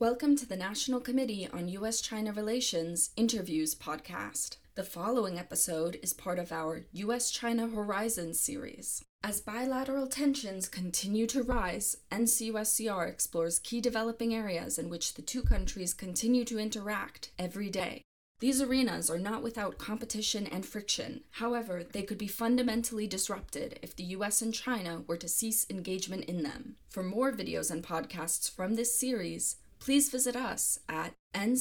Welcome to the National Committee on U.S. China Relations Interviews podcast. The following episode is part of our U.S. China Horizons series. As bilateral tensions continue to rise, NCUSCR explores key developing areas in which the two countries continue to interact every day. These arenas are not without competition and friction. However, they could be fundamentally disrupted if the US and China were to cease engagement in them. For more videos and podcasts from this series, please visit us at ncuscr.org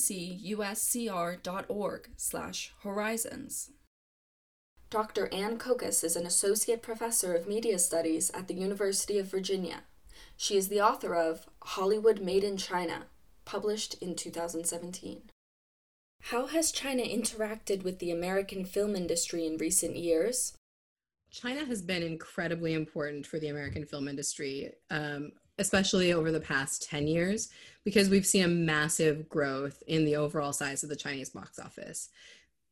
slash horizons. Dr. Aynne Kokas is an associate professor of media studies at the University of Virginia. She is the author of Hollywood Made in China, published in 2017. How has China interacted with the American film industry in recent years? China has been incredibly important for the American film industry, um, especially over the past 10 years, because we've seen a massive growth in the overall size of the Chinese box office.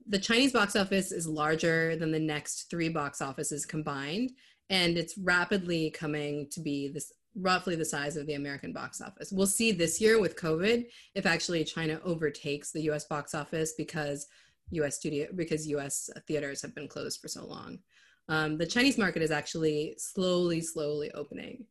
The Chinese box office is larger than the next three box offices combined, and it's rapidly coming to be this roughly the size of the American box office. We'll see this year with COVID if actually China overtakes the US box office because US studio because US theaters have been closed for so long. Um, the Chinese market is actually slowly, slowly opening.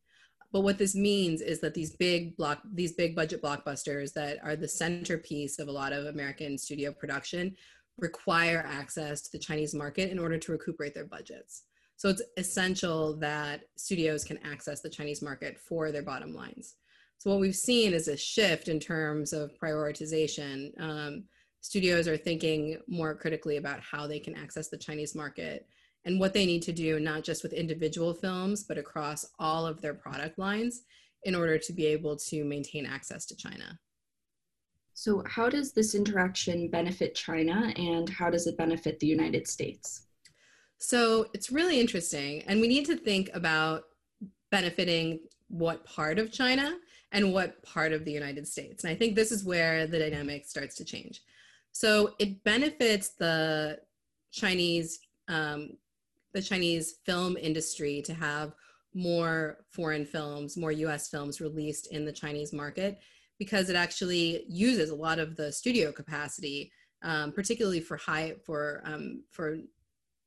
But what this means is that these big block, these big budget blockbusters that are the centerpiece of a lot of American studio production require access to the Chinese market in order to recuperate their budgets. So it's essential that studios can access the Chinese market for their bottom lines. So what we've seen is a shift in terms of prioritization. Um, studios are thinking more critically about how they can access the Chinese market and what they need to do, not just with individual films, but across all of their product lines in order to be able to maintain access to China. So, how does this interaction benefit China and how does it benefit the United States? So it's really interesting. And we need to think about benefiting what part of China and what part of the United States. And I think this is where the dynamic starts to change. So it benefits the Chinese um, the Chinese film industry to have more foreign films, more US films released in the Chinese market because it actually uses a lot of the studio capacity, um, particularly for high for um, for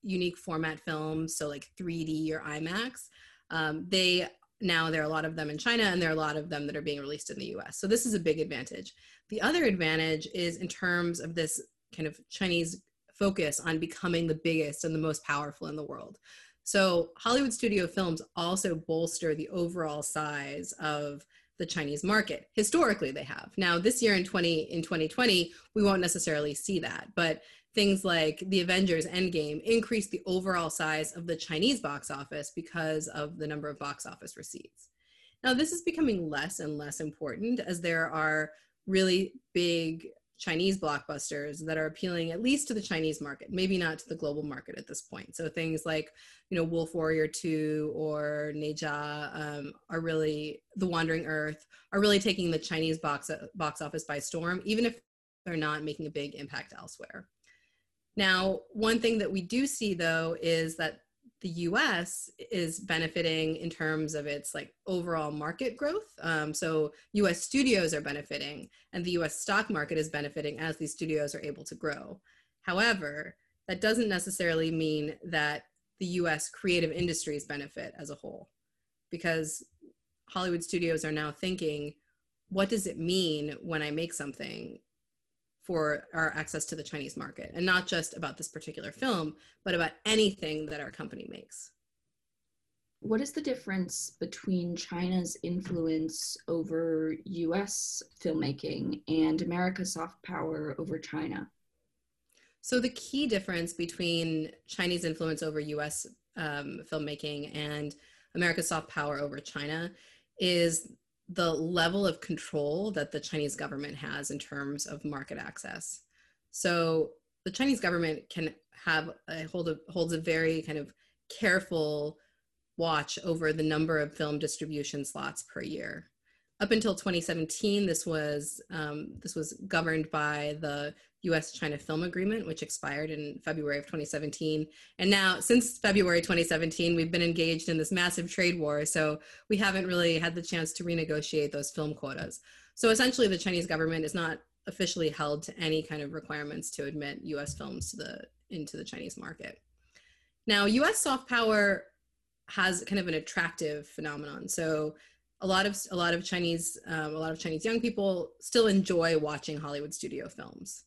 unique format films, so like 3D or IMAX. Um, they now there are a lot of them in China and there are a lot of them that are being released in the US. So this is a big advantage. The other advantage is in terms of this kind of Chinese focus on becoming the biggest and the most powerful in the world. So Hollywood studio films also bolster the overall size of the Chinese market. Historically, they have. Now, this year in 20 in 2020, we won't necessarily see that, but things like the Avengers Endgame increased the overall size of the Chinese box office because of the number of box office receipts. Now, this is becoming less and less important as there are really big Chinese blockbusters that are appealing at least to the Chinese market, maybe not to the global market at this point. So things like, you know, Wolf Warrior 2 or Ne Zha um, are really, The Wandering Earth, are really taking the Chinese box, box office by storm, even if they're not making a big impact elsewhere. Now, one thing that we do see though is that the US is benefiting in terms of its like overall market growth. Um, so US studios are benefiting and the US stock market is benefiting as these studios are able to grow. However, that doesn't necessarily mean that the US creative industries benefit as a whole because Hollywood studios are now thinking, what does it mean when I make something for our access to the Chinese market, and not just about this particular film, but about anything that our company makes. What is the difference between China's influence over US filmmaking and America's soft power over China? So, the key difference between Chinese influence over US um, filmmaking and America's soft power over China is the level of control that the Chinese government has in terms of market access. So the Chinese government can have a hold of, holds a very kind of careful watch over the number of film distribution slots per year. Up until 2017, this was um, this was governed by the US-China Film Agreement, which expired in February of 2017. And now, since February 2017, we've been engaged in this massive trade war. So we haven't really had the chance to renegotiate those film quotas. So essentially, the Chinese government is not officially held to any kind of requirements to admit U.S. films to the into the Chinese market. Now, U.S. soft power has kind of an attractive phenomenon. So a lot of a lot of Chinese um, a lot of Chinese young people still enjoy watching Hollywood studio films.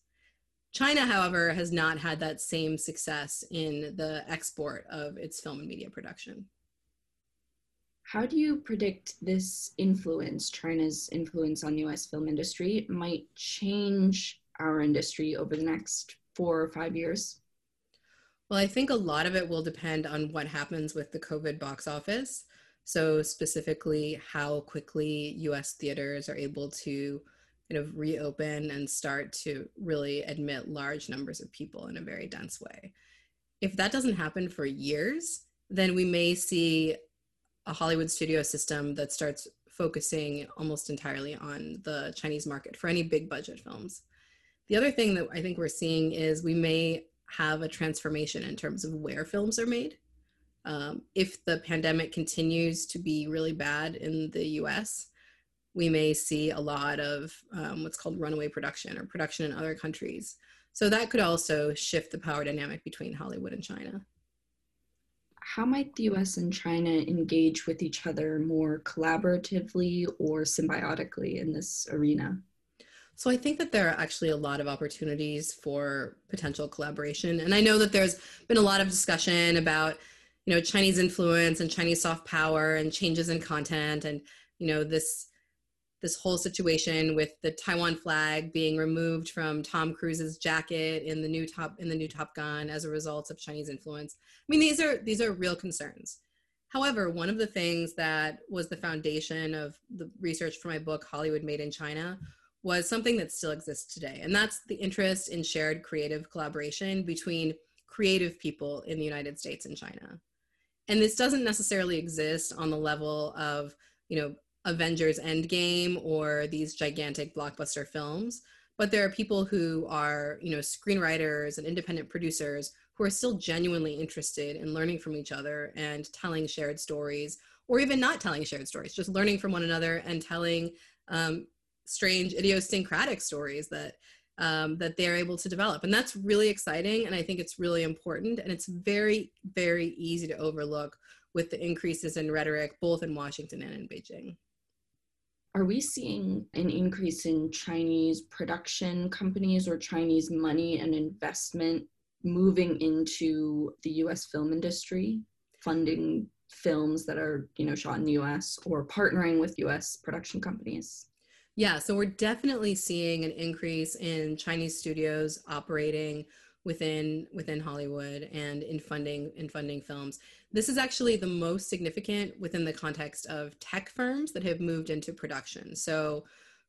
China, however, has not had that same success in the export of its film and media production. How do you predict this influence, China's influence on the US film industry, might change our industry over the next four or five years? Well, I think a lot of it will depend on what happens with the COVID box office. So, specifically, how quickly US theaters are able to kind of reopen and start to really admit large numbers of people in a very dense way. If that doesn't happen for years, then we may see a Hollywood studio system that starts focusing almost entirely on the Chinese market for any big budget films. The other thing that I think we're seeing is we may have a transformation in terms of where films are made. Um, if the pandemic continues to be really bad in the US, we may see a lot of um, what's called runaway production or production in other countries. So that could also shift the power dynamic between Hollywood and China. How might the US and China engage with each other more collaboratively or symbiotically in this arena? So I think that there are actually a lot of opportunities for potential collaboration. And I know that there's been a lot of discussion about, you know, Chinese influence and Chinese soft power and changes in content and, you know, this this whole situation with the Taiwan flag being removed from Tom Cruise's jacket in the new top in the new Top Gun as a result of Chinese influence. I mean, these are these are real concerns. However, one of the things that was the foundation of the research for my book Hollywood Made in China was something that still exists today. And that's the interest in shared creative collaboration between creative people in the United States and China. And this doesn't necessarily exist on the level of, you know, Avengers Endgame or these gigantic blockbuster films, but there are people who are, you know, screenwriters and independent producers who are still genuinely interested in learning from each other and telling shared stories or even not telling shared stories, just learning from one another and telling um, strange idiosyncratic stories that um, that they're able to develop. And that's really exciting and i think it's really important and it's very very easy to overlook with the increases in rhetoric both in washington and in beijing are we seeing an increase in chinese production companies or chinese money and investment moving into the us film industry funding films that are you know shot in the us or partnering with us production companies? Yeah, so we're definitely seeing an increase in Chinese studios operating within within Hollywood and in funding in funding films. This is actually the most significant within the context of tech firms that have moved into production. So,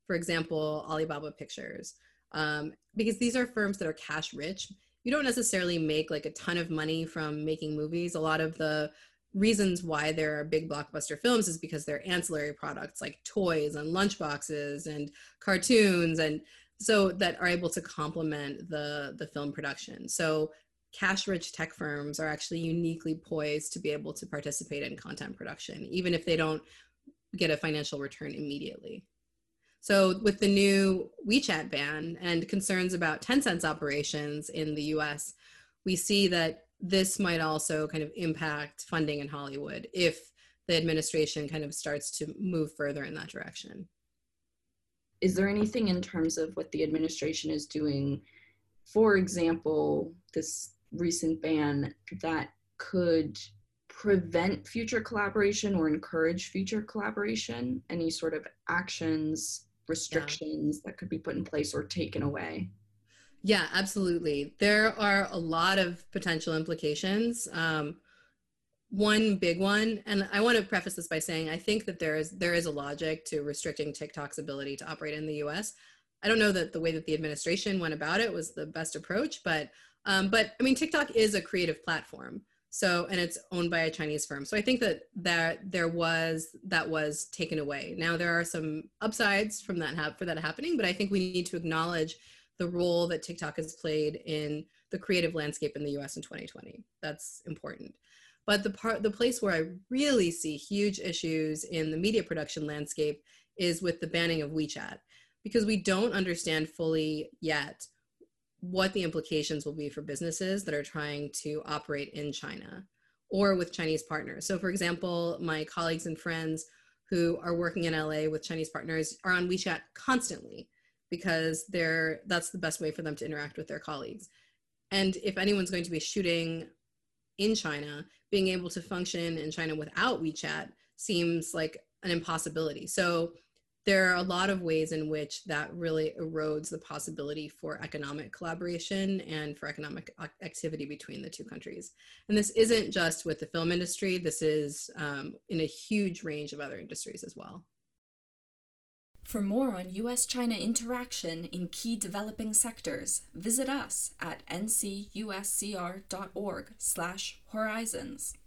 for example, Alibaba Pictures, um, because these are firms that are cash rich. You don't necessarily make like a ton of money from making movies. A lot of the reasons why there are big blockbuster films is because they're ancillary products like toys and lunchboxes and cartoons and so that are able to complement the the film production so cash rich tech firms are actually uniquely poised to be able to participate in content production even if they don't get a financial return immediately so with the new WeChat ban and concerns about Tencent's operations in the US we see that this might also kind of impact funding in Hollywood if the administration kind of starts to move further in that direction. Is there anything in terms of what the administration is doing, for example, this recent ban that could prevent future collaboration or encourage future collaboration? Any sort of actions, restrictions yeah. that could be put in place or taken away? Yeah, absolutely. There are a lot of potential implications. Um, one big one, and I want to preface this by saying I think that there is there is a logic to restricting TikTok's ability to operate in the U.S. I don't know that the way that the administration went about it was the best approach, but um, but I mean TikTok is a creative platform, so and it's owned by a Chinese firm. So I think that that there was that was taken away. Now there are some upsides from that ha- for that happening, but I think we need to acknowledge the role that TikTok has played in the creative landscape in the US in 2020. That's important. But the part the place where I really see huge issues in the media production landscape is with the banning of WeChat. because we don't understand fully yet what the implications will be for businesses that are trying to operate in China or with Chinese partners. So, for example, my colleagues and friends who are working in LA with Chinese partners are on WeChat constantly because they're that's the best way for them to interact with their colleagues. And if anyone's going to be shooting in China, being able to function in China without WeChat seems like an impossibility. So there are a lot of ways in which that really erodes the possibility for economic collaboration and for economic activity between the two countries. And this isn't just with the film industry, this is um, in a huge range of other industries as well. For more on US China interaction in key developing sectors, visit us at ncuscr.org/horizons.